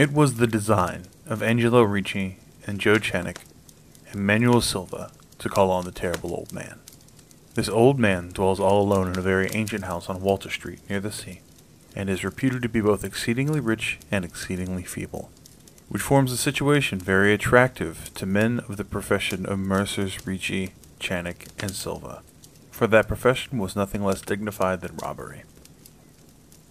It was the design of Angelo Ricci and Joe Czanek and Manuel Silva to call on the terrible old man. This old man dwells all alone in a very ancient house on Water Street near the sea, and is reputed to be both exceedingly rich and exceedingly feeble, which forms a situation very attractive to men of the profession of Mercers Ricci, Czanek, and Silva, for that profession was nothing less dignified than robbery.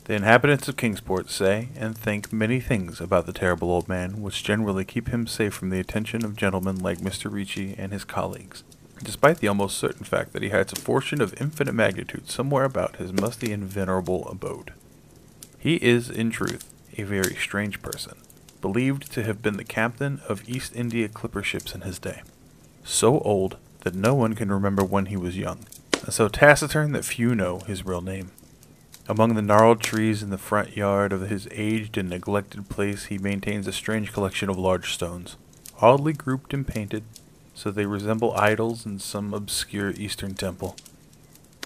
The inhabitants of Kingsport say and think many things about the terrible old man, which generally keep him safe from the attention of gentlemen like Mr. Ricci and his colleagues, despite the almost certain fact that he hides a fortune of infinite magnitude somewhere about his musty and venerable abode. He is, in truth, a very strange person, believed to have been the captain of East India clipper ships in his day, so old that no one can remember when he was young, and so taciturn that few know his real name. Among the gnarled trees in the front yard of his aged and neglected place he maintains a strange collection of large stones, oddly grouped and painted, so they resemble idols in some obscure eastern temple.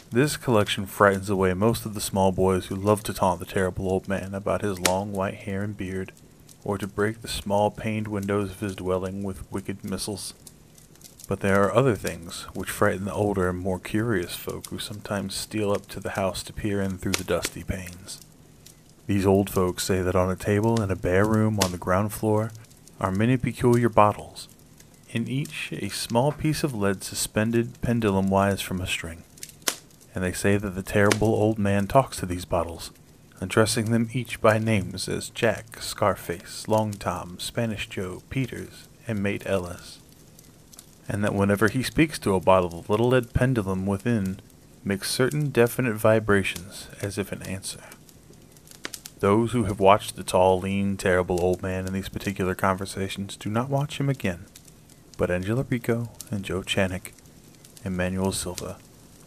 This collection frightens away most of the small boys who love to taunt the terrible old man about his long white hair and beard, or to break the small paned windows of his dwelling with wicked missiles. But there are other things which frighten the older and more curious folk who sometimes steal up to the house to peer in through the dusty panes. These old folks say that on a table in a bare room on the ground floor are many peculiar bottles, in each a small piece of lead suspended pendulum wise from a string. And they say that the terrible old man talks to these bottles, addressing them each by names as Jack, Scarface, Long Tom, Spanish Joe, Peters, and Mate Ellis and that whenever he speaks to a bottle, the little lead pendulum within makes certain definite vibrations as if in answer. Those who have watched the tall, lean, terrible old man in these particular conversations do not watch him again, but Angelo Ricci and Joe Czanek and Manuel Silva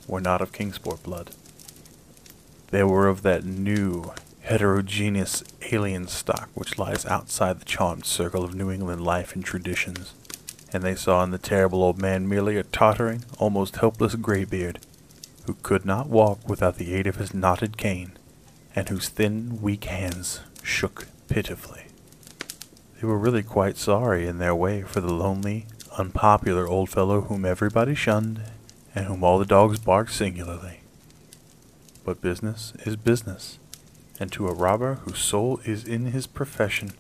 were not of Kingsport blood. They were of that new, heterogeneous alien stock which lies outside the charmed circle of New England life and traditions and they saw in the terrible old man merely a tottering, almost helpless graybeard, who could not walk without the aid of his knotted cane, and whose thin, weak hands shook pitifully. They were really quite sorry in their way for the lonely, unpopular old fellow whom everybody shunned, and whom all the dogs barked singularly. But business is business, and to a robber whose soul is in his profession,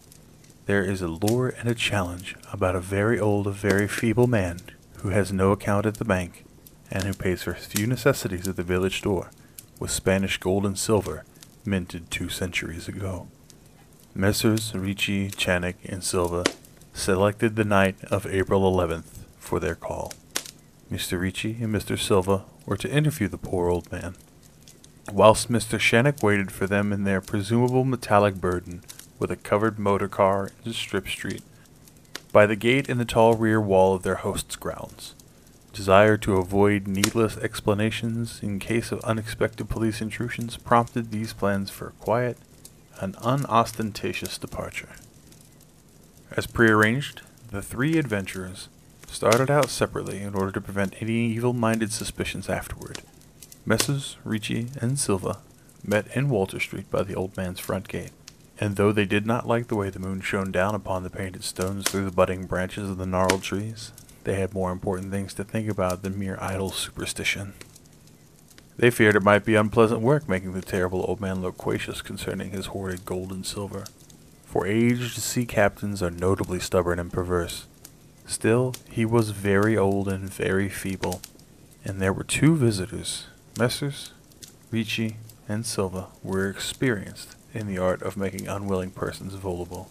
there is a lure and a challenge about a very old, very feeble man who has no account at the bank, and who pays for few necessities at the village store with Spanish gold and silver minted two centuries ago. Messrs. Ricci, Czanek, and Silva selected the night of April 11th for their call. Mr. Ricci and Mr. Silva were to interview the poor old man, whilst Mr. Czanek waited for them in their presumable metallic burden with a covered motor car into Ship Street, by the gate in the tall rear wall of their host's grounds. Desire to avoid needless explanations in case of unexpected police intrusions prompted these plans for a quiet and unostentatious departure. As prearranged, the three adventurers started out separately in order to prevent any evil-minded suspicions afterward. Messrs. Ricci and Silva met in Water Street by the old man's front gate and though they did not like the way the moon shone down upon the painted stones through the budding branches of the gnarled trees, they had more important things to think about than mere idle superstition. They feared it might be unpleasant work making the terrible old man loquacious concerning his hoarded gold and silver, for aged sea captains are notably stubborn and perverse. Still, he was very old and very feeble, and there were two visitors, Messrs. Ricci and Silva, were experienced in the art of making unwilling persons voluble,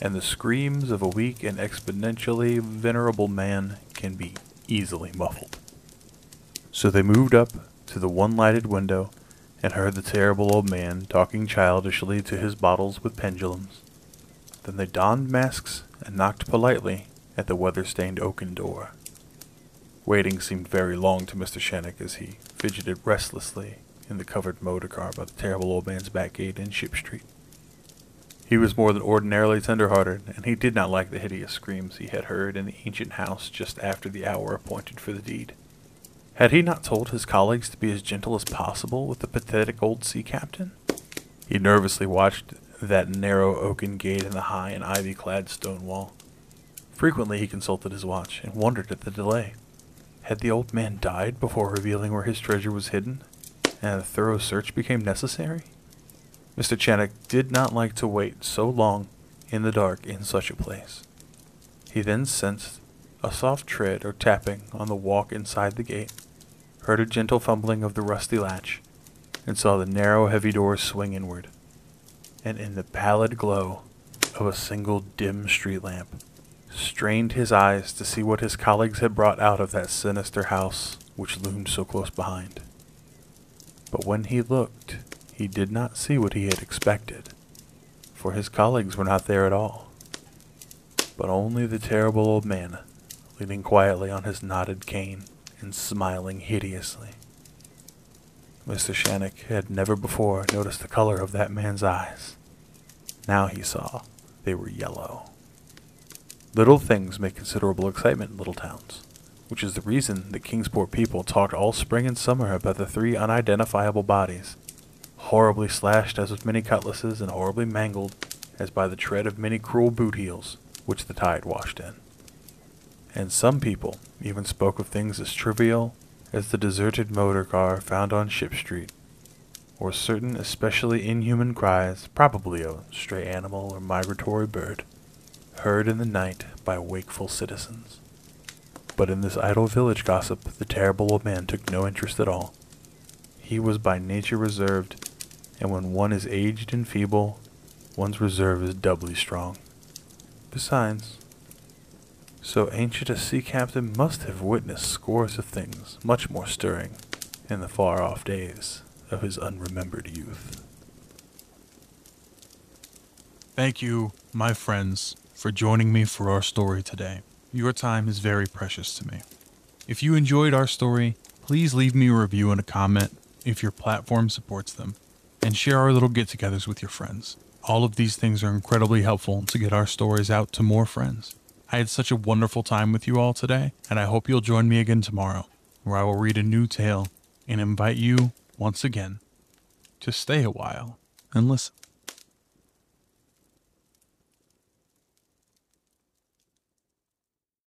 and the screams of a weak and exponentially venerable man can be easily muffled. So they moved up to the one lighted window and heard the terrible old man talking childishly to his bottles with pendulums. Then they donned masks and knocked politely at the weather-stained oaken door. Waiting seemed very long to Mr. Czanek as he fidgeted restlessly in the covered motor car by the terrible old man's back gate in Ship Street. He was more than ordinarily tender-hearted, and he did not like the hideous screams he had heard in the ancient house just after the hour appointed for the deed. Had he not told his colleagues to be as gentle as possible with the pathetic old sea captain? He nervously watched that narrow oaken gate and the high and ivy clad stone wall. Frequently he consulted his watch and wondered at the delay. Had the old man died before revealing where his treasure was hidden, and a thorough search became necessary? Mr. Czanek did not like to wait so long in the dark in such a place. He then sensed a soft tread or tapping on the walk inside the gate, heard a gentle fumbling of the rusty latch, and saw the narrow, heavy door swing inward. And in the pallid glow of a single dim street lamp, strained his eyes to see what his colleagues had brought out of that sinister house which loomed so close behind. But when he looked, he did not see what he had expected, for his colleagues were not there at all, but only the terrible old man, leaning quietly on his knotted cane and smiling hideously. Mr. Czanek had never before noticed the color of that man's eyes. Now he saw they were yellow. Little things make considerable excitement in little towns, which is the reason the Kingsport people talked all spring and summer about the three unidentifiable bodies horribly slashed as with many cutlasses and horribly mangled as by the tread of many cruel boot heels which the tide washed in. And some people even spoke of things as trivial as the deserted motor car found on Ship Street, or certain especially inhuman cries, probably of stray animal or migratory bird, heard in the night by wakeful citizens. But in this idle village gossip, the terrible old man took no interest at all. He was by nature reserved and when one is aged and feeble, one's reserve is doubly strong. Besides, so ancient a sea captain must have witnessed scores of things much more stirring in the far off days of his unremembered youth. Thank you, my friends, for joining me for our story today. Your time is very precious to me. If you enjoyed our story, please leave me a review and a comment if your platform supports them and share our little get togethers with your friends. All of these things are incredibly helpful to get our stories out to more friends. I had such a wonderful time with you all today, and I hope you'll join me again tomorrow, where I will read a new tale and invite you, once again, to stay a while and listen.